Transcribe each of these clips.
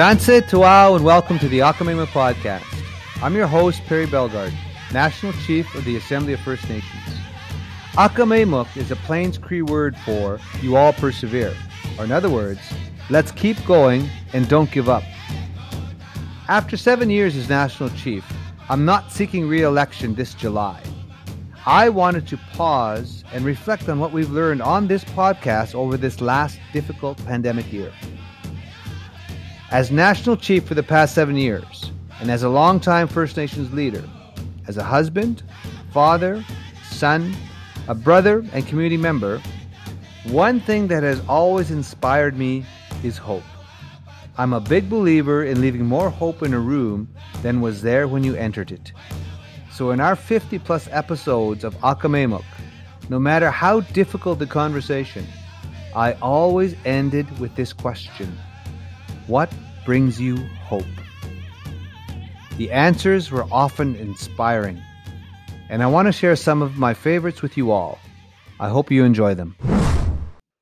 Tanse Tuao and welcome to the Ahkameyimok Podcast. I'm your host, Perry Bellegarde, National Chief of the Assembly of First Nations. Ahkameyimok is a Plains Cree word for you all persevere, or in other words, let's keep going and don't give up. After seven years as National Chief, I'm not seeking re election this July. I wanted to pause and reflect on what we've learned on this podcast over this last difficult pandemic year. As National Chief for the past seven years, and as a longtime First Nations leader, as a husband, father, son, a brother, and community member, one thing that has always inspired me is hope. I'm a big believer in leaving more hope in a room than was there when you entered it. So, in our 50 plus episodes of Ahkameyimok, no matter how difficult the conversation, I always ended with this question What brings you hope? The answers were often inspiring, and I want to share some of my favorites with you all. I hope you enjoy them.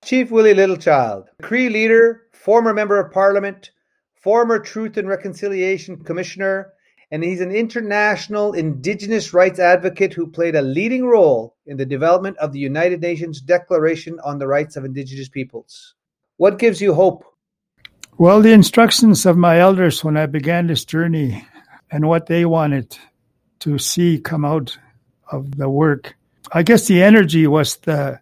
Chief Willie Littlechild, Cree leader, former member of parliament, former Truth and Reconciliation Commissioner, and he's an international Indigenous rights advocate who played a leading role in the development of the United Nations Declaration on the Rights of Indigenous Peoples. What gives you hope? Well, the instructions of my elders when I began this journey and what they wanted to see come out of the work. I guess the energy was the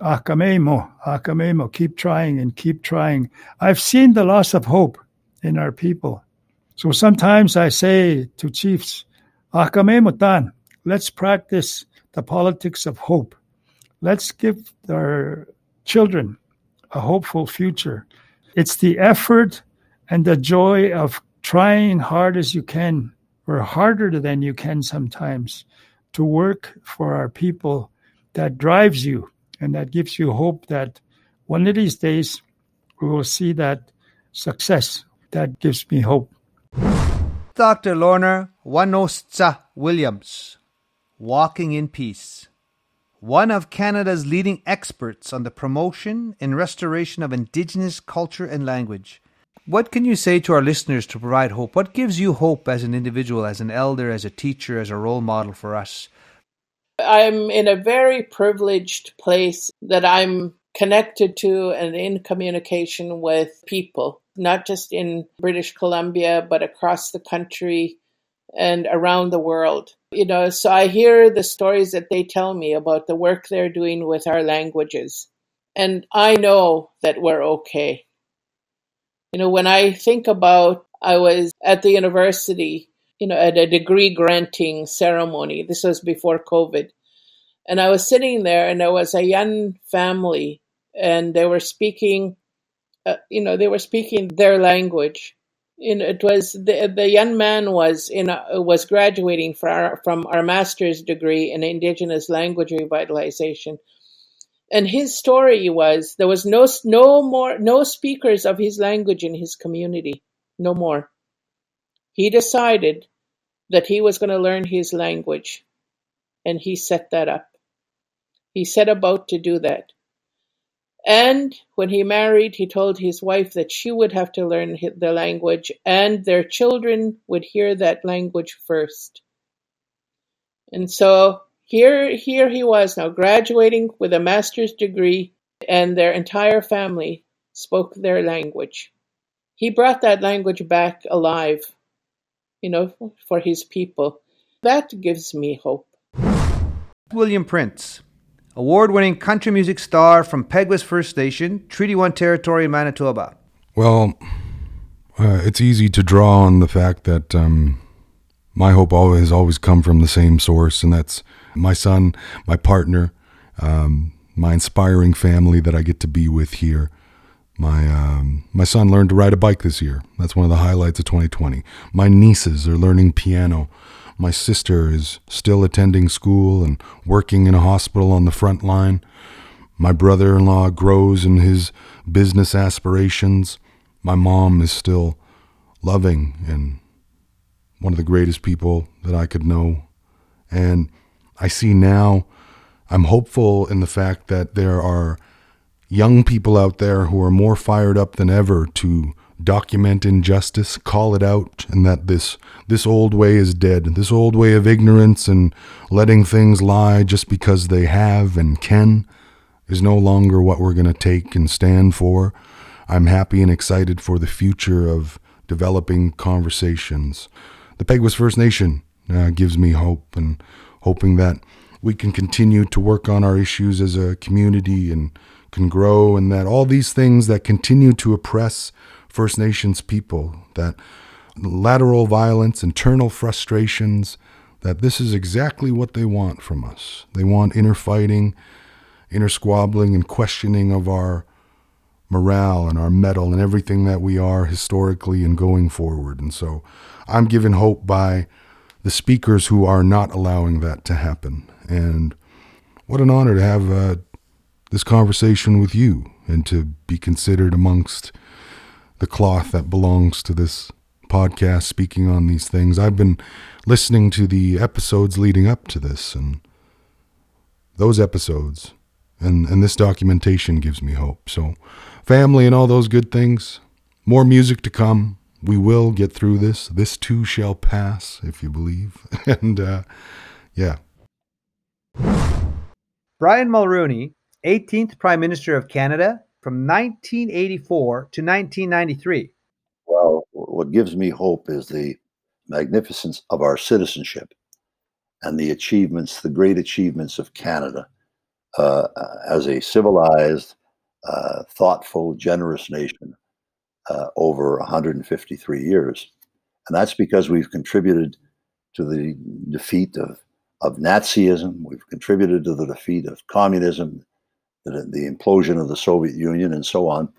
ah, akamemo, akamemo, ah, keep trying and keep trying. I've seen the loss of hope in our people. So sometimes I say to chiefs, ah, akamemo tan, let's practice the politics of hope. Let's give our children a hopeful future. It's the effort and the joy of trying hard as you can or harder than you can sometimes to work for our people that drives you and that gives you hope that one of these days we will see that success. That gives me hope. Dr. Lorna Wanostsa Williams, Walking in Peace, one of Canada's leading experts on the promotion and restoration of Indigenous culture and language. What can you say to our listeners to provide hope? What gives you hope as an individual, as an elder, as a teacher, as a role model for us? I'm in a very privileged place that I'm connected to and in communication with people, not just in British Columbia, but across the country and around the world. You know, so I hear the stories that they tell me about the work they're doing with our languages. And I know that we're okay. You know, when I think about I was at the university, you know, at a degree granting ceremony. This was before COVID. And I was sitting there and there was a young family and they were speaking, uh, you know, they were speaking their language. And it was the, the young man was in a, was graduating our, from our master's degree in Indigenous language revitalization. And his story was there was no no more no speakers of his language in his community. No more. He decided that he was going to learn his language and he set that up. He set about to do that and when he married he told his wife that she would have to learn the language and their children would hear that language first and so here, here he was now graduating with a master's degree, and their entire family spoke their language. He brought that language back alive, you know, for his people. That gives me hope. William Prince, award winning country music star from Peguis First Nation, Treaty 1 territory Manitoba. Well, uh, it's easy to draw on the fact that um, my hope always has always come from the same source, and that's my son, my partner, um, my inspiring family that I get to be with here. My um, my son learned to ride a bike this year. That's one of the highlights of 2020. My nieces are learning piano. My sister is still attending school and working in a hospital on the front line. My brother-in-law grows in his business aspirations. My mom is still loving and one of the greatest people that I could know. And I see now, I'm hopeful in the fact that there are young people out there who are more fired up than ever to document injustice, call it out, and that this this old way is dead. This old way of ignorance and letting things lie just because they have and can is no longer what we're going to take and stand for. I'm happy and excited for the future of developing conversations. The Peguis First Nation uh, gives me hope and hoping that we can continue to work on our issues as a community and can grow and that all these things that continue to oppress First Nations people, that lateral violence, internal frustrations, that this is exactly what they want from us. They want inner fighting, inner squabbling, and questioning of our morale and our mettle and everything that we are historically and going forward. And so I'm given hope by the speakers who are not allowing that to happen. And what an honor to have uh, this conversation with you and to be considered amongst the cloth that belongs to this podcast speaking on these things. I've been listening to the episodes leading up to this and those episodes and, and this documentation gives me hope. So, family and all those good things, more music to come. We will get through this. This too shall pass, if you believe. and uh, yeah. Brian Mulroney, 18th Prime Minister of Canada from 1984 to 1993. Well, what gives me hope is the magnificence of our citizenship and the achievements, the great achievements of Canada uh, as a civilized, uh, thoughtful, generous nation uh, over 153 years. And that's because we've contributed to the defeat of, of Nazism, we've contributed to the defeat of communism, the, the implosion of the Soviet Union, and so on,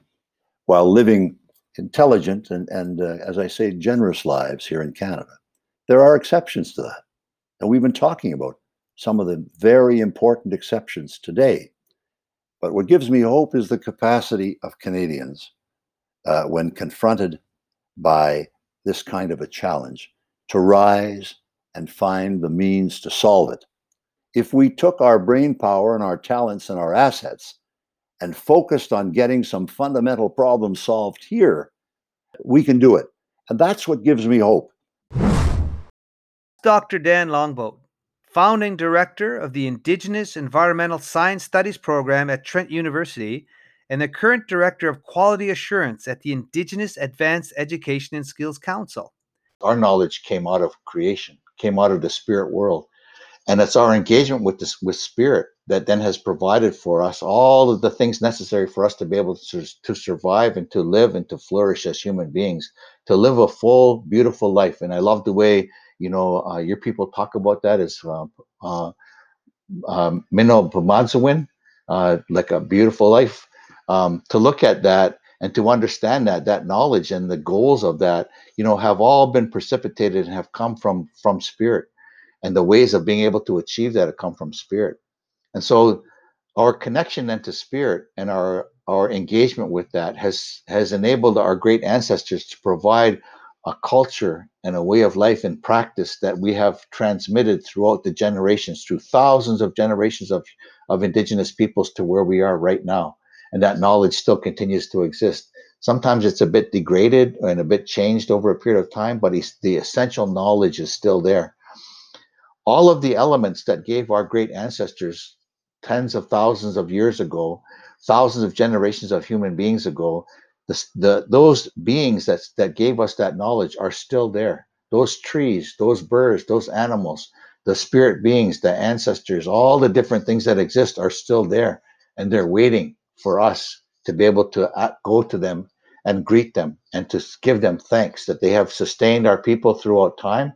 while living intelligent and, and uh, as I say, generous lives here in Canada. There are exceptions to that. And we've been talking about some of the very important exceptions today. But what gives me hope is the capacity of Canadians uh, when confronted by this kind of a challenge to rise and find the means to solve it. If we took our brain power and our talents and our assets and focused on getting some fundamental problems solved here, we can do it. And that's what gives me hope. Dr. Dan Longboat, founding director of the Indigenous Environmental Science Studies program at Trent University and the current director of quality assurance at the Indigenous Advanced Education and Skills Council. Our knowledge came out of creation, came out of the spirit world. And it's our engagement with this with spirit that then has provided for us all of the things necessary for us to be able to, to survive and to live and to flourish as human beings, to live a full, beautiful life. And I love the way you know uh, your people talk about that as uh, uh, um, Pamadzawin, uh, like a beautiful life. Um, to look at that and to understand that that knowledge and the goals of that, you know, have all been precipitated and have come from from spirit and the ways of being able to achieve that come from spirit. And so our connection then to spirit and our our engagement with that has has enabled our great ancestors to provide a culture and a way of life and practice that we have transmitted throughout the generations through thousands of generations of, of indigenous peoples to where we are right now. And that knowledge still continues to exist. Sometimes it's a bit degraded and a bit changed over a period of time but the essential knowledge is still there all of the elements that gave our great ancestors tens of thousands of years ago, thousands of generations of human beings ago, the, the, those beings that, that gave us that knowledge are still there. Those trees, those birds, those animals, the spirit beings, the ancestors, all the different things that exist are still there. And they're waiting for us to be able to uh, go to them and greet them and to give them thanks that they have sustained our people throughout time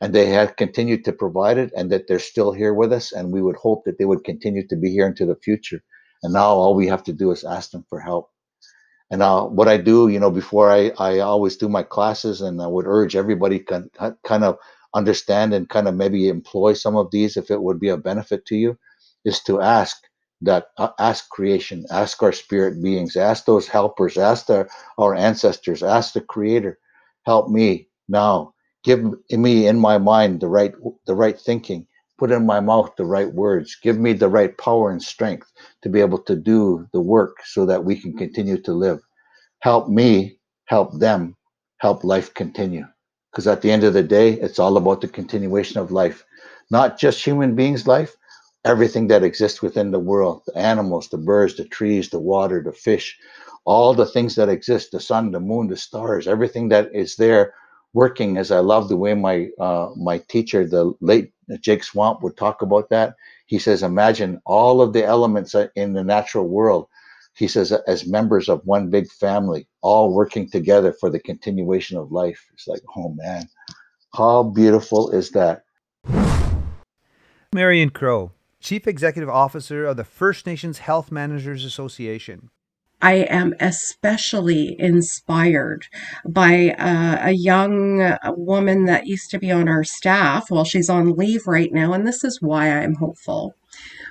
and they have continued to provide it and that they're still here with us and we would hope that they would continue to be here into the future. And now all we have to do is ask them for help. And now what i do you know before i i always do my classes and i would urge everybody can kind of understand and kind of maybe employ some of these if it would be a benefit to you is to ask that uh, ask creation ask our spirit beings ask those helpers ask our ancestors ask the creator help me now give me in my mind the right the right thinking. Put in my mouth the right words. Give me the right power and strength to be able to do the work so that we can continue to live. Help me help them help life continue. Because at the end of the day, it's all about the continuation of life, not just human beings' life, everything that exists within the world the animals, the birds, the trees, the water, the fish, all the things that exist the sun, the moon, the stars, everything that is there working as I love the way my uh, my teacher, the late Jake Swamp, would talk about that. He says, imagine all of the elements in the natural world. He says, as members of one big family, all working together for the continuation of life. It's like, oh man, how beautiful is that? Marion Crowe, Chief Executive Officer of the First Nations Health Managers Association. I am especially inspired by uh, a young woman that used to be on our staff. Well, she's on leave right now, and this is why I'm hopeful.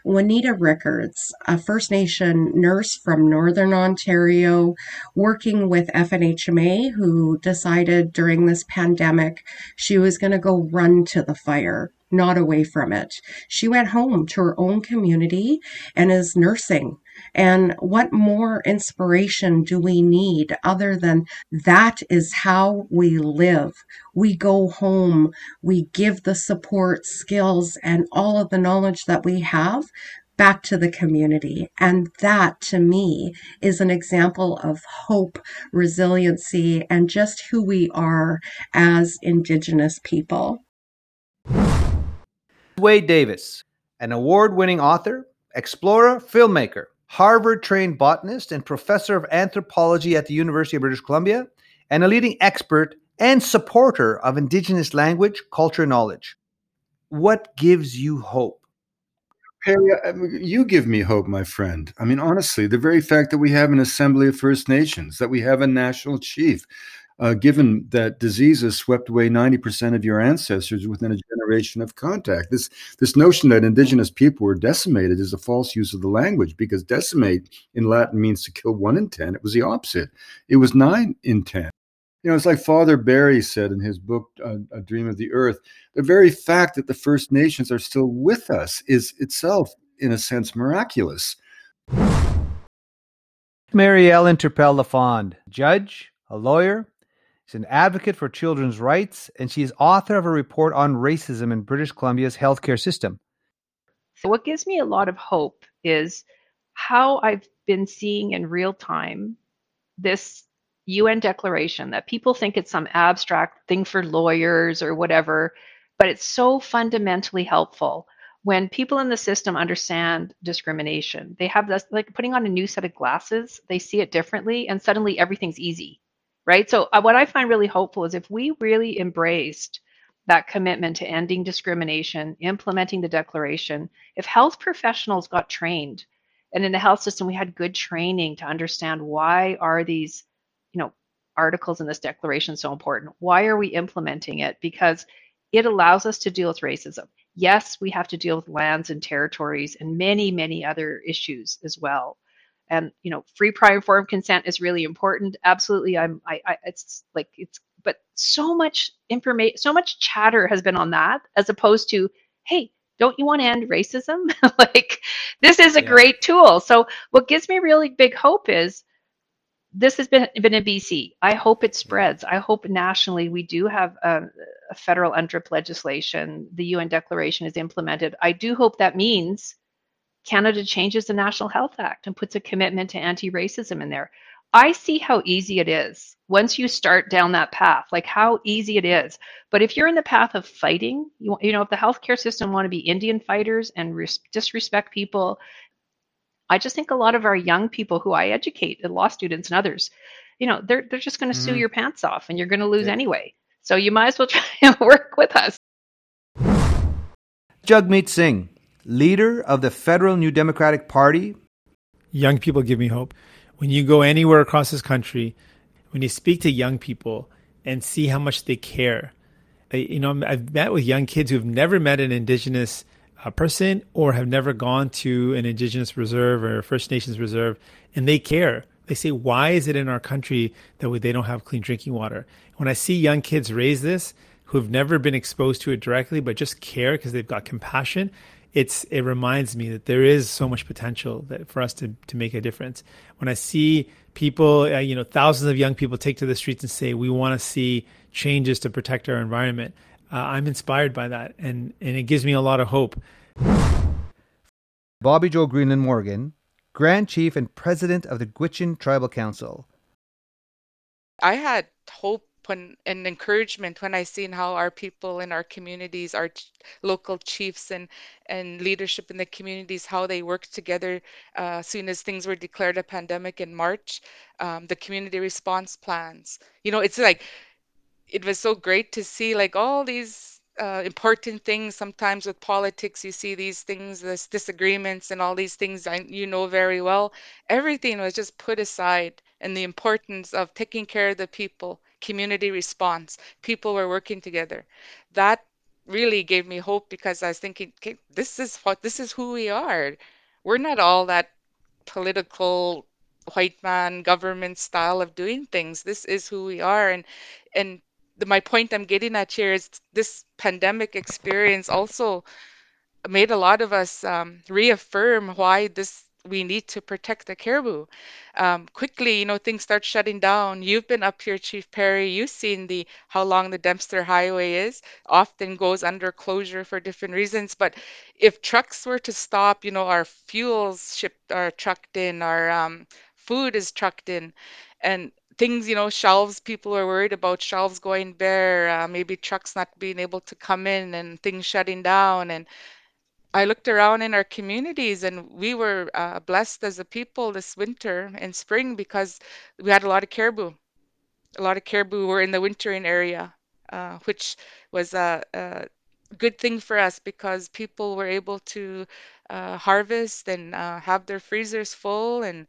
Juanita Rickards, a First Nation nurse from Northern Ontario, working with FNHMA, who decided during this pandemic she was going to go run to the fire not away from it. She went home to her own community and is nursing. And what more inspiration do we need other than that is how we live? We go home, we give the support, skills, and all of the knowledge that we have back to the community. And that to me is an example of hope, resiliency, and just who we are as Indigenous people. Wade Davis, an award winning author, explorer, filmmaker, Harvard trained botanist, and professor of anthropology at the University of British Columbia, and a leading expert and supporter of Indigenous language, culture, and knowledge. What gives you hope? Perry, you give me hope, my friend. I mean, honestly, the very fact that we have an Assembly of First Nations, that we have a national chief, uh, given that diseases swept away 90% of your ancestors within a generation of contact. This, this notion that indigenous people were decimated is a false use of the language because decimate in Latin means to kill one in 10. It was the opposite, it was nine in 10. You know, it's like Father Berry said in his book, uh, A Dream of the Earth the very fact that the First Nations are still with us is itself, in a sense, miraculous. Mary Ellen Turpel-Lafond, judge, a lawyer, She's an advocate for children's rights, and she is author of a report on racism in British Columbia's healthcare system. So, what gives me a lot of hope is how I've been seeing in real time this UN declaration that people think it's some abstract thing for lawyers or whatever, but it's so fundamentally helpful when people in the system understand discrimination. They have this like putting on a new set of glasses, they see it differently, and suddenly everything's easy right? So uh, what I find really hopeful is if we really embraced that commitment to ending discrimination, implementing the declaration, if health professionals got trained and in the health system we had good training to understand why are these, you know, articles in this declaration so important? Why are we implementing it? Because it allows us to deal with racism. Yes, we have to deal with lands and territories and many, many other issues as well and you know free prior informed consent is really important absolutely i'm I, I it's like it's but so much information so much chatter has been on that as opposed to hey don't you want to end racism like this is a yeah. great tool so what gives me really big hope is this has been been in BC. I hope it spreads. I hope nationally we do have a, a federal UNDRIP legislation. The UN Declaration is implemented. I do hope that means Canada changes the National Health Act and puts a commitment to anti racism in there. I see how easy it is once you start down that path, like how easy it is. But if you're in the path of fighting, you, you know, if the healthcare system want to be Indian fighters and res- disrespect people, I just think a lot of our young people who I educate, law students and others, you know, they're they're just going to mm-hmm. sue your pants off, and you're going to lose yeah. anyway. So you might as well try and work with us. Jagmeet Singh, leader of the federal New Democratic Party. Young people give me hope. When you go anywhere across this country, when you speak to young people and see how much they care, you know, I've met with young kids who've never met an Indigenous uh, person or have never gone to an Indigenous reserve or First Nations reserve, and they care. They say, why is it in our country that they don't have clean drinking water? When I see young kids raise this, who've never been exposed to it directly, but just care because they've got compassion, it's it reminds me that there is so much potential that for us to to make a difference. When I see people, uh, you know, thousands of young people take to the streets and say, we want to see changes to protect our environment. Uh, I'm inspired by that, and, and it gives me a lot of hope. Bobbie Jo Greenland Morgan, Grand Chief and President of the Gwich'in Tribal Council. I had hope when and encouragement when I seen how our people in our communities, our ch- local chiefs and and leadership in the communities, how they worked together uh, as soon as things were declared a pandemic in March. Um, the community response plans. You know, it's like it was so great to see like all these uh, important things. Sometimes with politics, you see these things, this disagreements, and all these things I, you know very well. Everything was just put aside, and the importance of taking care of the people, community response, people were working together. That really gave me hope because I was thinking, okay, this is what this is who we are. We're not all that political white man government style of doing things. This is who we are, and and the, my point I'm getting at here is this pandemic experience also made a lot of us um, reaffirm why this we need to protect the caribou. Um, quickly, you know, things start shutting down. You've been up here, Chief Perry. You've seen the how long the Dempster Highway is. Often goes under closure for different reasons. But if trucks were to stop, you know, our fuels shipped are trucked in, our um, food is trucked in, and things, you know, shelves, people are worried about shelves going bare, uh, maybe trucks not being able to come in and things shutting down. And I looked around in our communities and we were uh, blessed as a people this winter and spring because we had a lot of caribou. A lot of caribou were in the wintering area, uh, which was a, a, good thing for us because people were able to uh, harvest and uh, have their freezers full and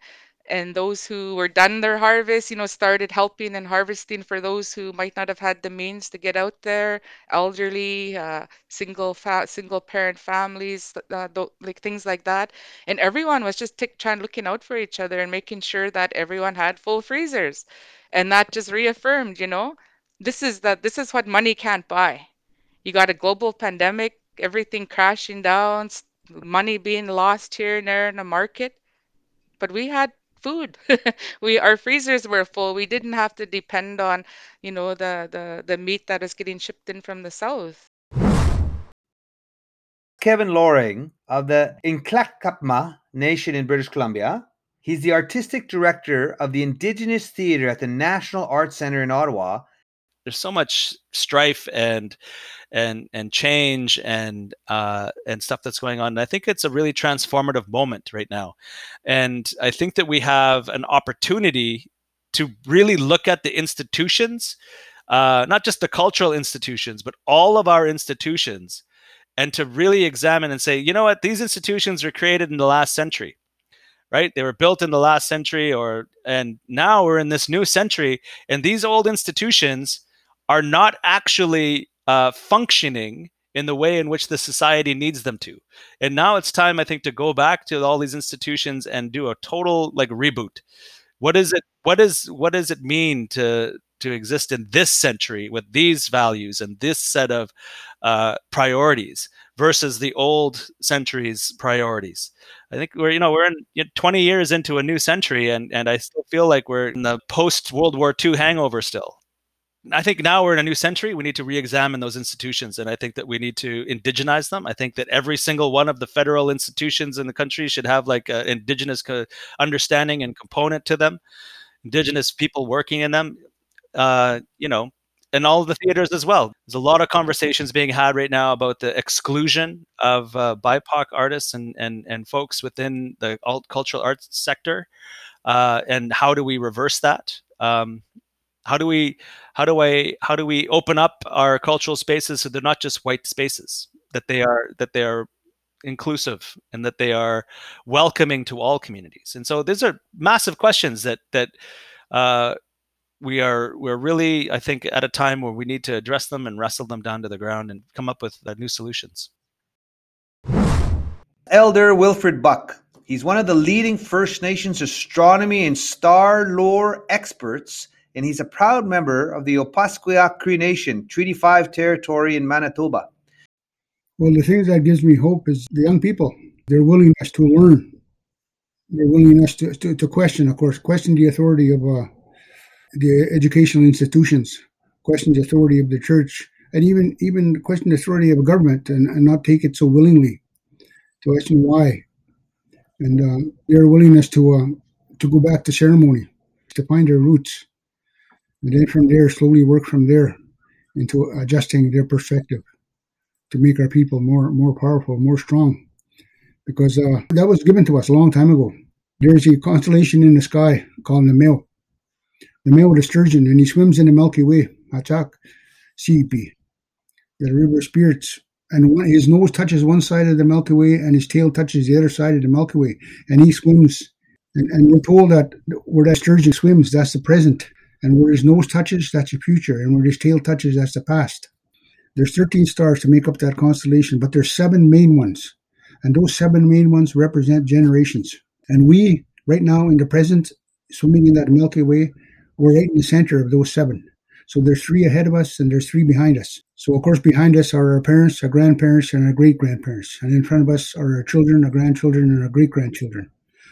and those who were done their harvest, you know, started helping and harvesting for those who might not have had the means to get out there, elderly, uh, single fa- single parent families, uh, th- like things like that. And everyone was just trying looking out for each other and making sure that everyone had full freezers, and that just reaffirmed, you know, this is that this is what money can't buy. You got a global pandemic, everything crashing down, money being lost here and there in the market, but we had food. we our freezers were full. We didn't have to depend on, you know, the the the meat that is getting shipped in from the south. Kevin Loring of the Nlaka'pamux Nation in British Columbia. He's the artistic director of the Indigenous Theatre at the National Arts Centre in Ottawa there's so much strife and and and change and uh, and stuff that's going on. And I think it's a really transformative moment right now, and I think that we have an opportunity to really look at the institutions, uh, not just the cultural institutions, but all of our institutions, and to really examine and say, you know what, these institutions were created in the last century right they were built in the last century or and now we're in this new century and these old institutions are not actually uh, functioning in the way in which the society needs them to. And now it's time, I think, to go back to all these institutions and do a total like reboot. What is it? What is what does it mean to to exist in this century with these values and this set of uh, priorities versus the old century's priorities? I think we're you know we're in you know, 20 years into a new century, and and I still feel like we're in the post World War II hangover still. I think now we're in a new century. We need to re-examine those institutions, and I think that we need to indigenize them. I think that every single one of the federal institutions in the country should have like an indigenous co- understanding and component to them, indigenous people working in them. Uh, you know, and all the theaters as well. There's a lot of conversations being had right now about the exclusion of uh, BIPOC artists and and and folks within the alt cultural arts sector, uh, and how do we reverse that? Um, how do we how do i how do we open up our cultural spaces so they're not just white spaces that they are that they are inclusive and that they are welcoming to all communities? And so these are massive questions that that uh, we are we're really i think at a time where we need to address them and wrestle them down to the ground and come up with uh, new solutions. Elder wilfred buck. He's one of the leading first nations astronomy and star lore experts and he's a proud member of the Opaskwayak Cree Nation, Treaty 5 territory in Manitoba. Well, the thing that gives me hope is the young people, their willingness to learn. their willingness to, to, to, question, of course, question the authority of uh, the educational institutions, question the authority of the church, and even even question the authority of government and, and not take it so willingly. To question why, and uh, their willingness to uh, to go back to ceremony, to find their roots, and then from there slowly work from there into adjusting their perspective to make our people more more powerful, more strong. Because uh, that was given to us a long time ago. There's a constellation in the sky called the Male. The male with a sturgeon, and he swims in the Milky Way. Achak, CP. The river of spirits. And one, his nose touches one side of the Milky Way, and his tail touches the other side of the Milky Way. And he swims. And, and we're told that where that sturgeon swims, that's the present. And where his nose touches, that's the future. And where his tail touches, that's the past. There's 13 stars to make up that constellation, but there's seven main ones. And those seven main ones represent generations. And we, right now in the present, swimming in that Milky Way, we're right in the center of those seven. So there's three ahead of us and there's three behind us. So of course behind us are our parents, our grandparents, and our great grandparents. And in front of us are our children, our grandchildren, and our great grandchildren.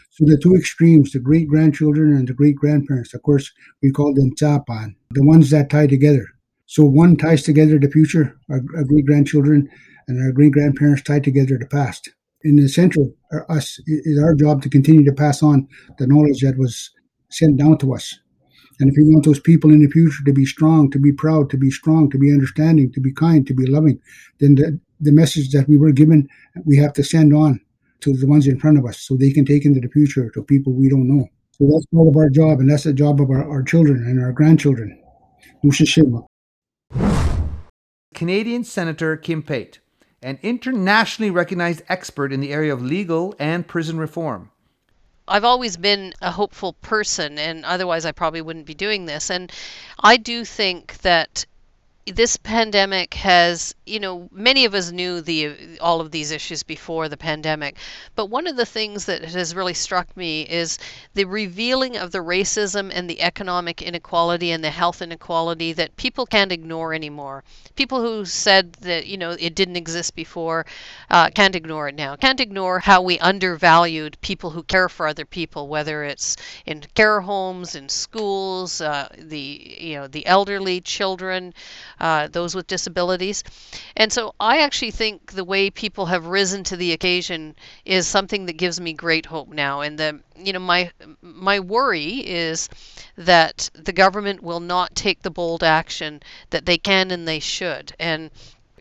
So the two extremes, the great grandchildren and the great grandparents, of course, we call them tapan, the ones that tie together. So one ties together the future, our, our great grandchildren, and our great grandparents tie together the past. In the center, our, us is our job to continue to pass on the knowledge that was sent down to us. And if we want those people in the future to be strong, to be proud, to be strong, to be understanding, to be kind, to be loving, then the, the message that we were given, we have to send on to the ones in front of us so they can take into the future to people we don't know. So that's part of our job, and that's the job of our, our children and our grandchildren. Canadian Senator Kim Pate, an internationally recognized expert in the area of legal and prison reform. I've always been a hopeful person, and otherwise I probably wouldn't be doing this. And I do think that this pandemic has, you know, many of us knew the all of these issues before the pandemic, but one of the things that has really struck me is the revealing of the racism and the economic inequality and the health inequality that people can't ignore anymore. People who said that, you know, it didn't exist before uh, can't ignore it now. Can't ignore how we undervalued people who care for other people, whether it's in care homes, in schools, uh, the you know the elderly, children uh, those with disabilities. And so I actually think the way people have risen to the occasion is something that gives me great hope now. And the you know my my worry is that the government will not take the bold action that they can and they should. And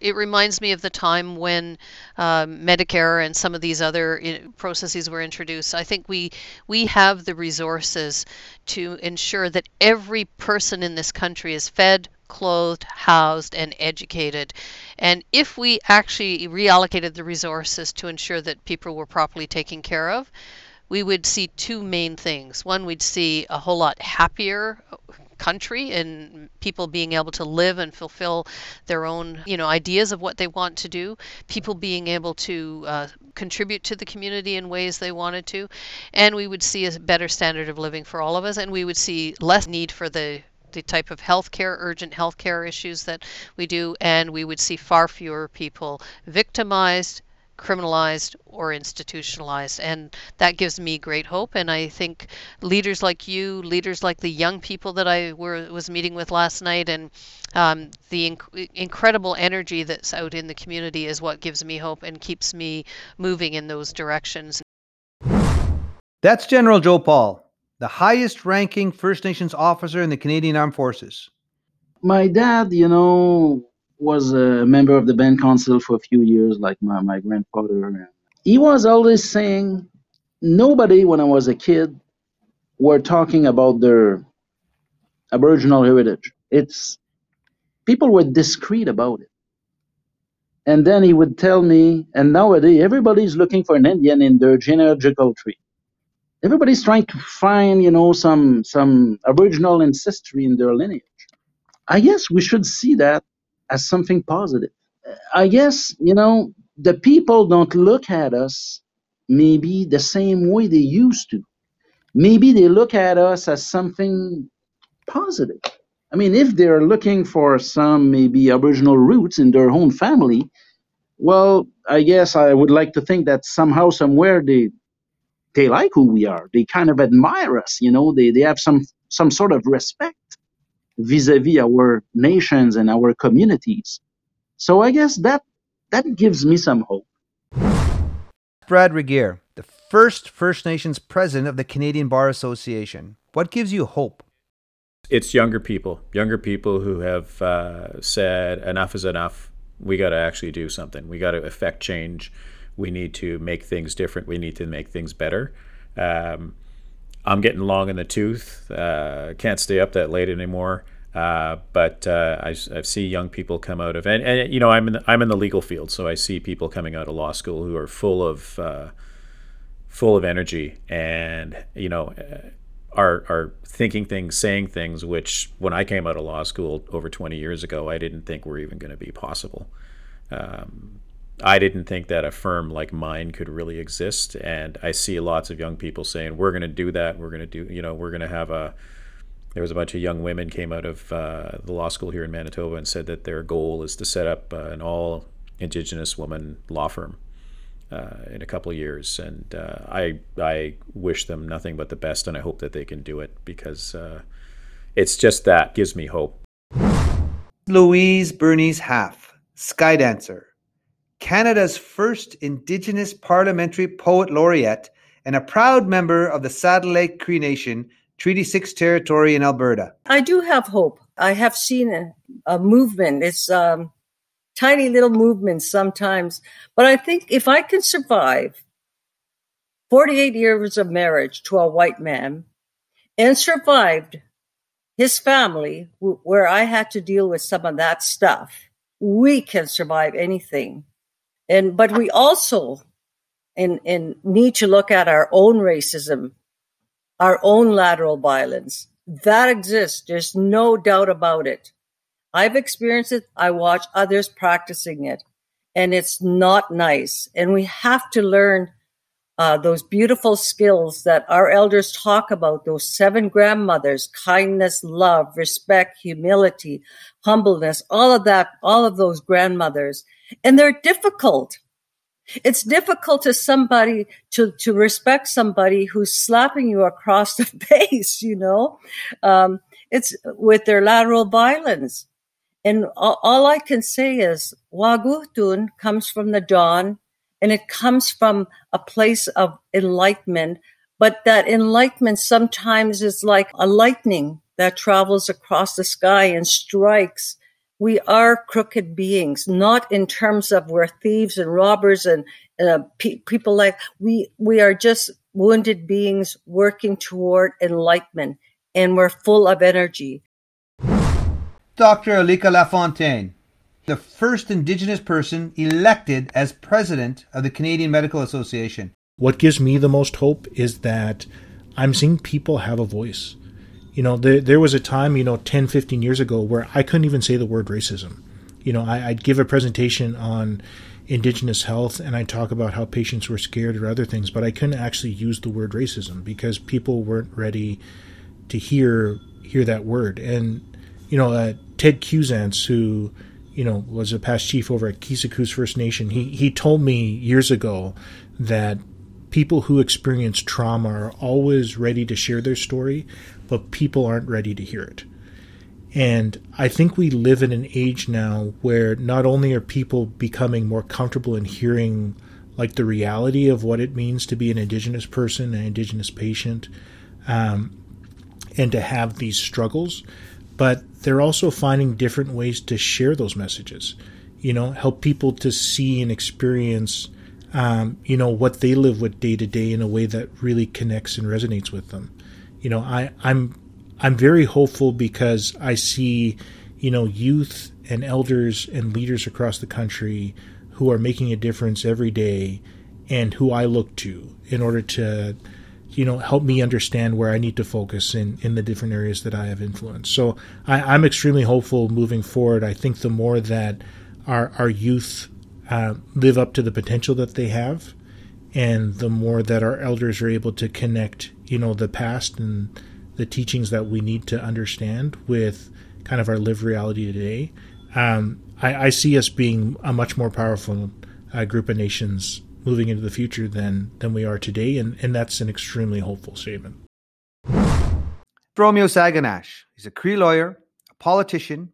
it reminds me of the time when uh, Medicare and some of these other processes were introduced. I think we we have the resources to ensure that every person in this country is fed, clothed, housed, and educated. And if we actually reallocated the resources to ensure that people were properly taken care of, we would see two main things. One, we'd see a whole lot happier country and people being able to live and fulfill their own you know ideas of what they want to do people being able to uh, contribute to the community in ways they wanted to. And we would see a better standard of living for all of us and we would see less need for the the type of healthcare, urgent healthcare issues that we do, and we would see far fewer people victimized, criminalized, or institutionalized. And that gives me great hope. And I think leaders like you, leaders like the young people that I were, was meeting with last night, and um, the inc- incredible energy that's out in the community is what gives me hope and keeps me moving in those directions. That's General Joe Paul the highest ranking First Nations officer in the Canadian Armed Forces. My dad, you know, was a member of the band council for a few years, like my, my grandfather. He was always saying, nobody, when I was a kid, were talking about their Aboriginal heritage. It's people were discreet about it. And then he would tell me, and nowadays everybody's looking for an Indian in their genealogical tree everybody's trying to find you know some some aboriginal ancestry in their lineage i guess we should see that as something positive i guess you know the people don't look at us maybe the same way they used to maybe they look at us as something positive i mean if they're looking for some maybe aboriginal roots in their own family well i guess i would like to think that somehow somewhere they they like who we are. They kind of admire us. You know, they they have some some sort of respect vis-a-vis our nations and our communities. So I guess that that gives me some hope. Brad Regehr, the first First Nations president of the Canadian Bar Association. What gives you hope? It's younger people, younger people who have uh, said enough is enough. We got to actually do something. We got to affect change. We need to make things different. We need to make things better. Um, I'm getting long in the tooth. Uh, can't stay up that late anymore. Uh, but uh, I, I, see young people come out of and, and you know I'm in the, I'm in the legal field, so I see people coming out of law school who are full of uh, full of energy and you know uh, are are thinking things, saying things which when I came out of law school over 20 years ago, I didn't think were even going to be possible. Um, I didn't think that a firm like mine could really exist. And I see lots of young people saying, we're going to do that. We're going to do, you know, we're going to have a, there was a bunch of young women came out of uh, the law school here in Manitoba and said that their goal is to set up uh, an all Indigenous woman law firm uh, in a couple of years. And uh, I, I wish them nothing but the best. And I hope that they can do it because uh, it's just that gives me hope. Louise Bernice Halfe, Sky Dancer Canada's first Indigenous Parliamentary Poet Laureate, and a proud member of the Saddle Lake Cree Nation, Treaty 6 territory in Alberta. I do have hope. I have seen a, a movement. It's um, tiny little movements sometimes. But I think if I can survive 48 years of marriage to a white man and survived his family, where I had to deal with some of that stuff, we can survive anything. And but we also and and need to look at our own racism, our own lateral violence. That exists. There's no doubt about it. I've experienced it. I watch others practicing it, and it's not nice. And we have to learn uh, those beautiful skills that our elders talk about. Those seven grandmothers: kindness, love, respect, humility, humbleness. All of that. All of those grandmothers and they're difficult. It's difficult to somebody to, to respect somebody who's slapping you across the face, you know? Um, it's with their lateral violence. And all, all I can say is Wagutun comes from the dawn and it comes from a place of enlightenment. But that enlightenment sometimes is like a lightning that travels across the sky and strikes we are crooked beings, not in terms of we're thieves and robbers and uh, pe- people like we. We are just wounded beings working toward enlightenment, and we're full of energy. Dr. Alika Lafontaine, the first Indigenous person elected as president of the Canadian Medical Association. What gives me the most hope is that I'm seeing people have a voice you know, there, there was a time, you know, 10, 15 years ago where I couldn't even say the word racism. You know, I, I'd give a presentation on indigenous health and I'd talk about how patients were scared or other things, but I couldn't actually use the word racism because people weren't ready to hear hear that word. And, you know, uh, Ted Quewezance, who, you know, was a past chief over at Keeseekoose First Nation, he, he told me years ago that people who experience trauma are always ready to share their story, but people aren't ready to hear it. And I think we live in an age now where not only are people becoming more comfortable in hearing like the reality of what it means to be an indigenous person, an indigenous patient, um, and to have these struggles, but they're also finding different ways to share those messages. You know, help people to see and experience, um, you know, what they live with day to day in a way that really connects and resonates with them you know, I, I'm I'm very hopeful because I see, you know, youth and elders and leaders across the country who are making a difference every day and who I look to in order to, you know, help me understand where I need to focus in, in the different areas that I have influence. So I, am extremely hopeful moving forward. I think the more that our, our youth uh, live up to the potential that they have, and the more that our elders are able to connect you know the past and the teachings that we need to understand with kind of our live reality today um, I, I, see us being a much more powerful uh, group of nations moving into the future than than we are today, and and that's an extremely hopeful statement. Romeo Saganash. He's a Cree lawyer, a politician,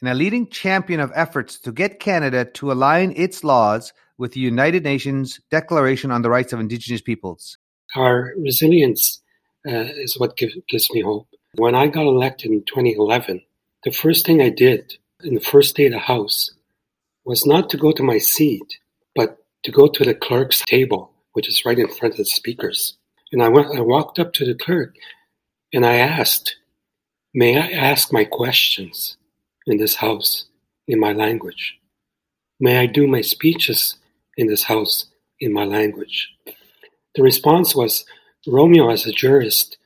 and a leading champion of efforts to get Canada to align its laws with the United Nations Declaration on the Rights of Indigenous Peoples. Our resilience uh, is what give, gives me hope. When I got elected in 2011, the first thing I did in the first day of the House was not to go to my seat, but to go to the clerk's table, which is right in front of the speakers. And I went, I walked up to the clerk and I asked, May I ask my questions in this house in my language? May I do my speeches in this house in my language? The response was, Romeo, as a jurist,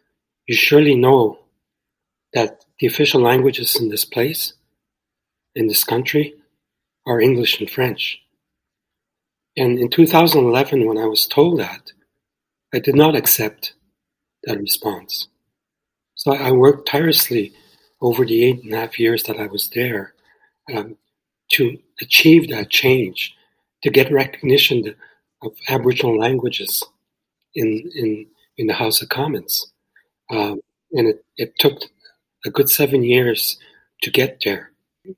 you surely know that the official languages in this place, in this country, are English and French. And in 2011, when I was told that, I did not accept that response. So I worked tirelessly over the eight and a half years that I was there um, to achieve that change, to get recognition of Aboriginal languages in in in the House of Commons, um, and it, it took a good seven years to get there.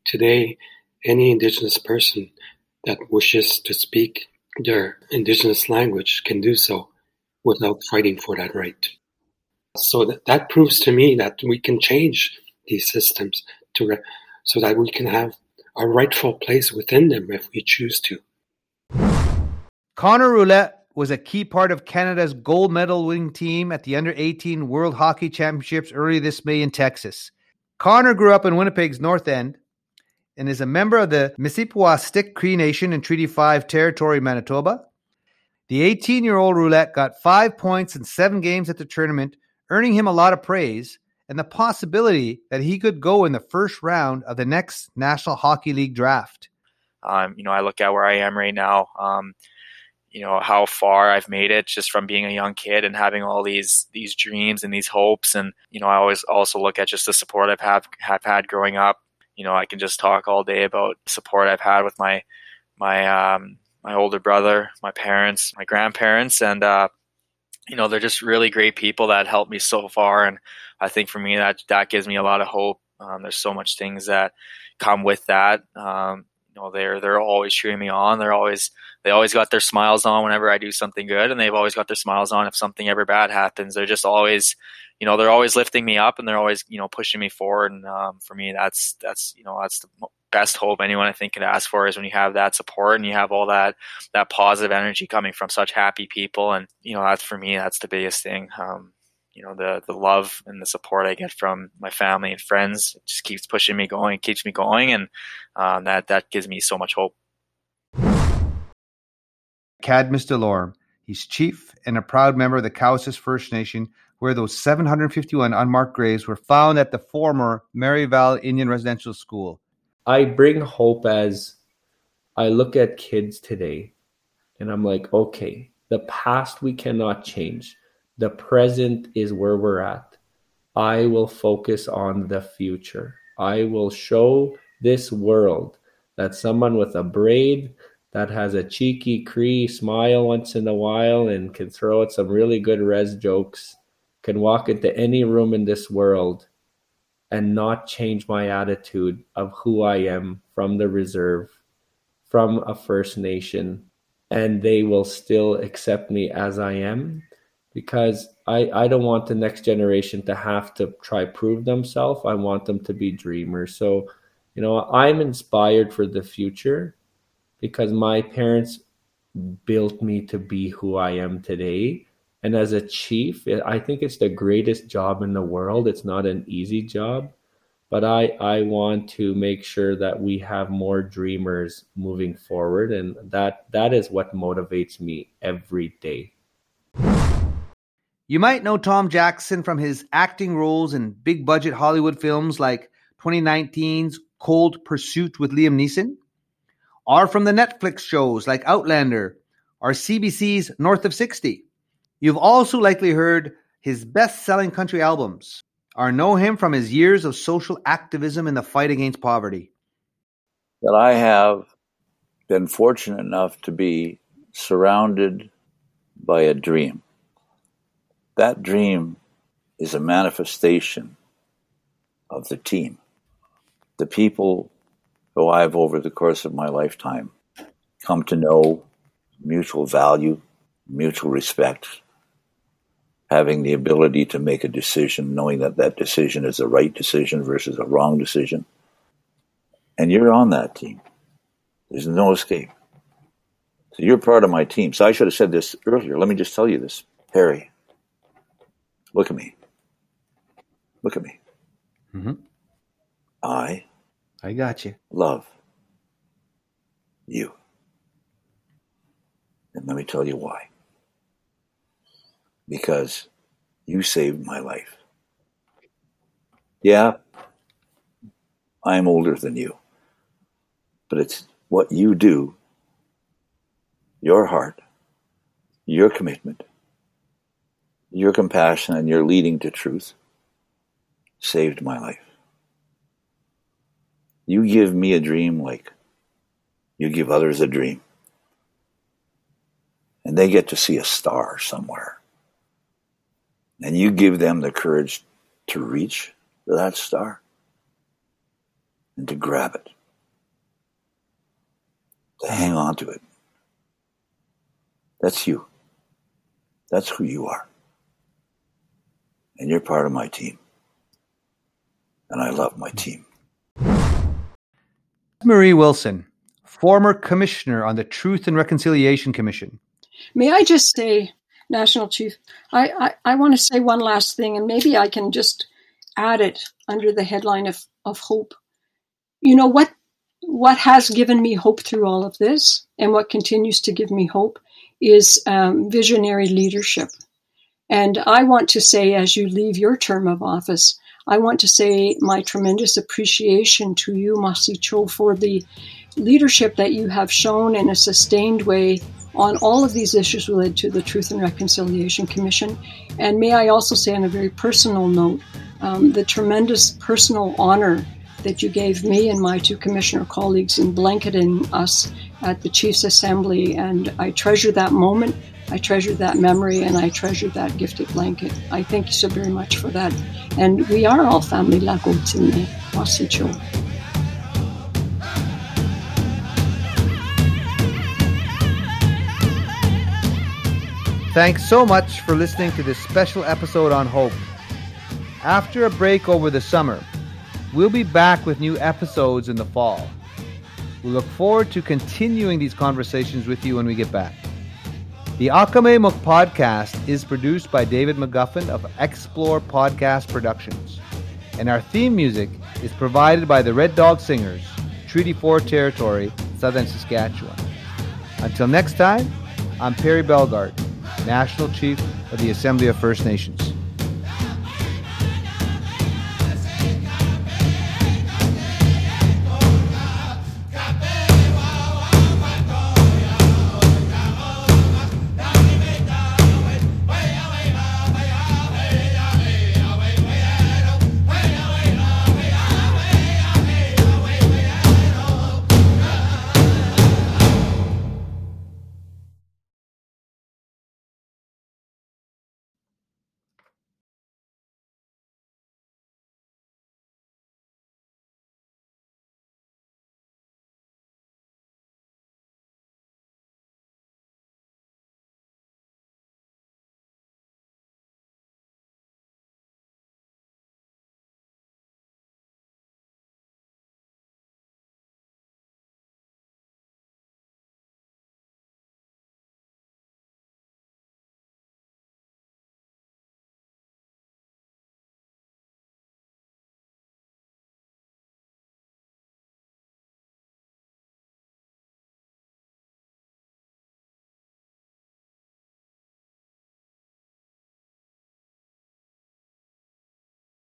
Today, any Indigenous person that wishes to speak their Indigenous language can do so without fighting for that right. So that, that proves to me that we can change these systems to re- so that we can have a rightful place within them if we choose to. Connor Roulette was a key part of Canada's gold medal winning team at the Under 18 World Hockey Championships early this May in Texas. Connor grew up in Winnipeg's North End and is a member of the Misipawistik Cree Nation in Treaty 5 territory, Manitoba. The 18 year old Roulette got five points in seven games at the tournament, earning him a lot of praise and the possibility that he could go in the first round of the next National Hockey League draft. Um, you know, I look at where I am right now. Um, you know how far I've made it just from being a young kid and having all these these dreams and these hopes. And you know I always also look at just the support I've have have had growing up. You know I can just talk all day about support I've had with my my um, my older brother my parents my grandparents. And uh, you know they're just really great people that helped me so far. And I think for me that that gives me a lot of hope. Um, there's so much things that come with that. Um, you know they're they're always cheering me on they're always they always got their smiles on whenever I do something good, and they've always got their smiles on if something ever bad happens. They're just always, you know, they're always lifting me up and they're always, you know, pushing me forward. And um, for me, that's that's you know that's the best hope anyone I think could ask for is when you have that support and you have all that that positive energy coming from such happy people. And you know, that's for me, that's the biggest thing. Um, you know the the love and the support I get from my family and friends it just keeps pushing me going, keeps me going, and um, that that gives me so much hope. Cadmus Delorme. He's chief and a proud member of the Cowessess First Nation, where those 751 unmarked graves were found at the former Marieval Indian Residential School. I bring hope as I look at kids today and I'm like, okay, the past we cannot change. The present is where we're at. I will focus on the future. I will show this world that someone with a braid, that has a cheeky Cree smile once in a while and can throw out some really good res jokes, can walk into any room in this world and not change my attitude of who I am from the reserve, from a First Nation, and they will still accept me as I am because I, I don't want the next generation to have to try prove themselves. I want them to be dreamers. So, you know, I'm inspired for the future because my parents built me to be who I am today. And as a chief, I think it's the greatest job in the world. It's not an easy job, but I, I want to make sure that we have more dreamers moving forward. And that, that is what motivates me every day. You might know Tom Jackson from his acting roles in big budget Hollywood films like 2019's Cold Pursuit with Liam Neeson or from the Netflix shows like Outlander or CBC's North of 60. You've also likely heard his best selling country albums or know him from his years of social activism in the fight against poverty. That I have been fortunate enough to be surrounded by a dream. That dream is a manifestation of the team. The people who I've, over the course of my lifetime, come to know mutual value, mutual respect, having the ability to make a decision, knowing that that decision is the right decision versus a wrong decision. And you're on that team. There's no escape. So you're part of my team. So I should have said this earlier. Let me just tell you this. Harry, look at me. Look at me. Mm-hmm. I I got you. love you. And let me tell you why. Because you saved my life. Yeah, I'm older than you, but it's what you do, your heart, your commitment, your compassion, and your leading to truth saved my life. You give me a dream like you give others a dream. And they get to see a star somewhere. And you give them the courage to reach that star and to grab it, to hang on to it. That's you. That's who you are. And you're part of my team. And I love my team. Marie Wilson, former commissioner on the Truth and Reconciliation Commission. May I just say, National Chief, I, I, I want to say one last thing, and maybe I can just add it under the headline of, of hope. You know what what has given me hope through all of this, and what continues to give me hope, is um, visionary leadership. And I want to say, as you leave your term of office, I want to say my tremendous appreciation to you, Marcy Cho, for the leadership that you have shown in a sustained way on all of these issues related to the Truth and Reconciliation Commission. And may I also say, on a very personal note, um, the tremendous personal honor that you gave me and my two commissioner colleagues in blanketing us at the Chiefs Assembly. And I treasure that moment. I treasure that memory and I treasure that gifted blanket. I thank you so very much for that. And we are all family la Gauthier. Merci, Joe. Thanks so much for listening to this special episode on hope. After a break over the summer, we'll be back with new episodes in the fall. We look forward to continuing these conversations with you when we get back. The Ahkameyimok podcast is produced by David McGuffin of Explore Podcast Productions, and our theme music is provided by the Red Dog Singers, Treaty 4 Territory, Southern Saskatchewan. Until next time, I'm Perry Bellegarde, National Chief of the Assembly of First Nations.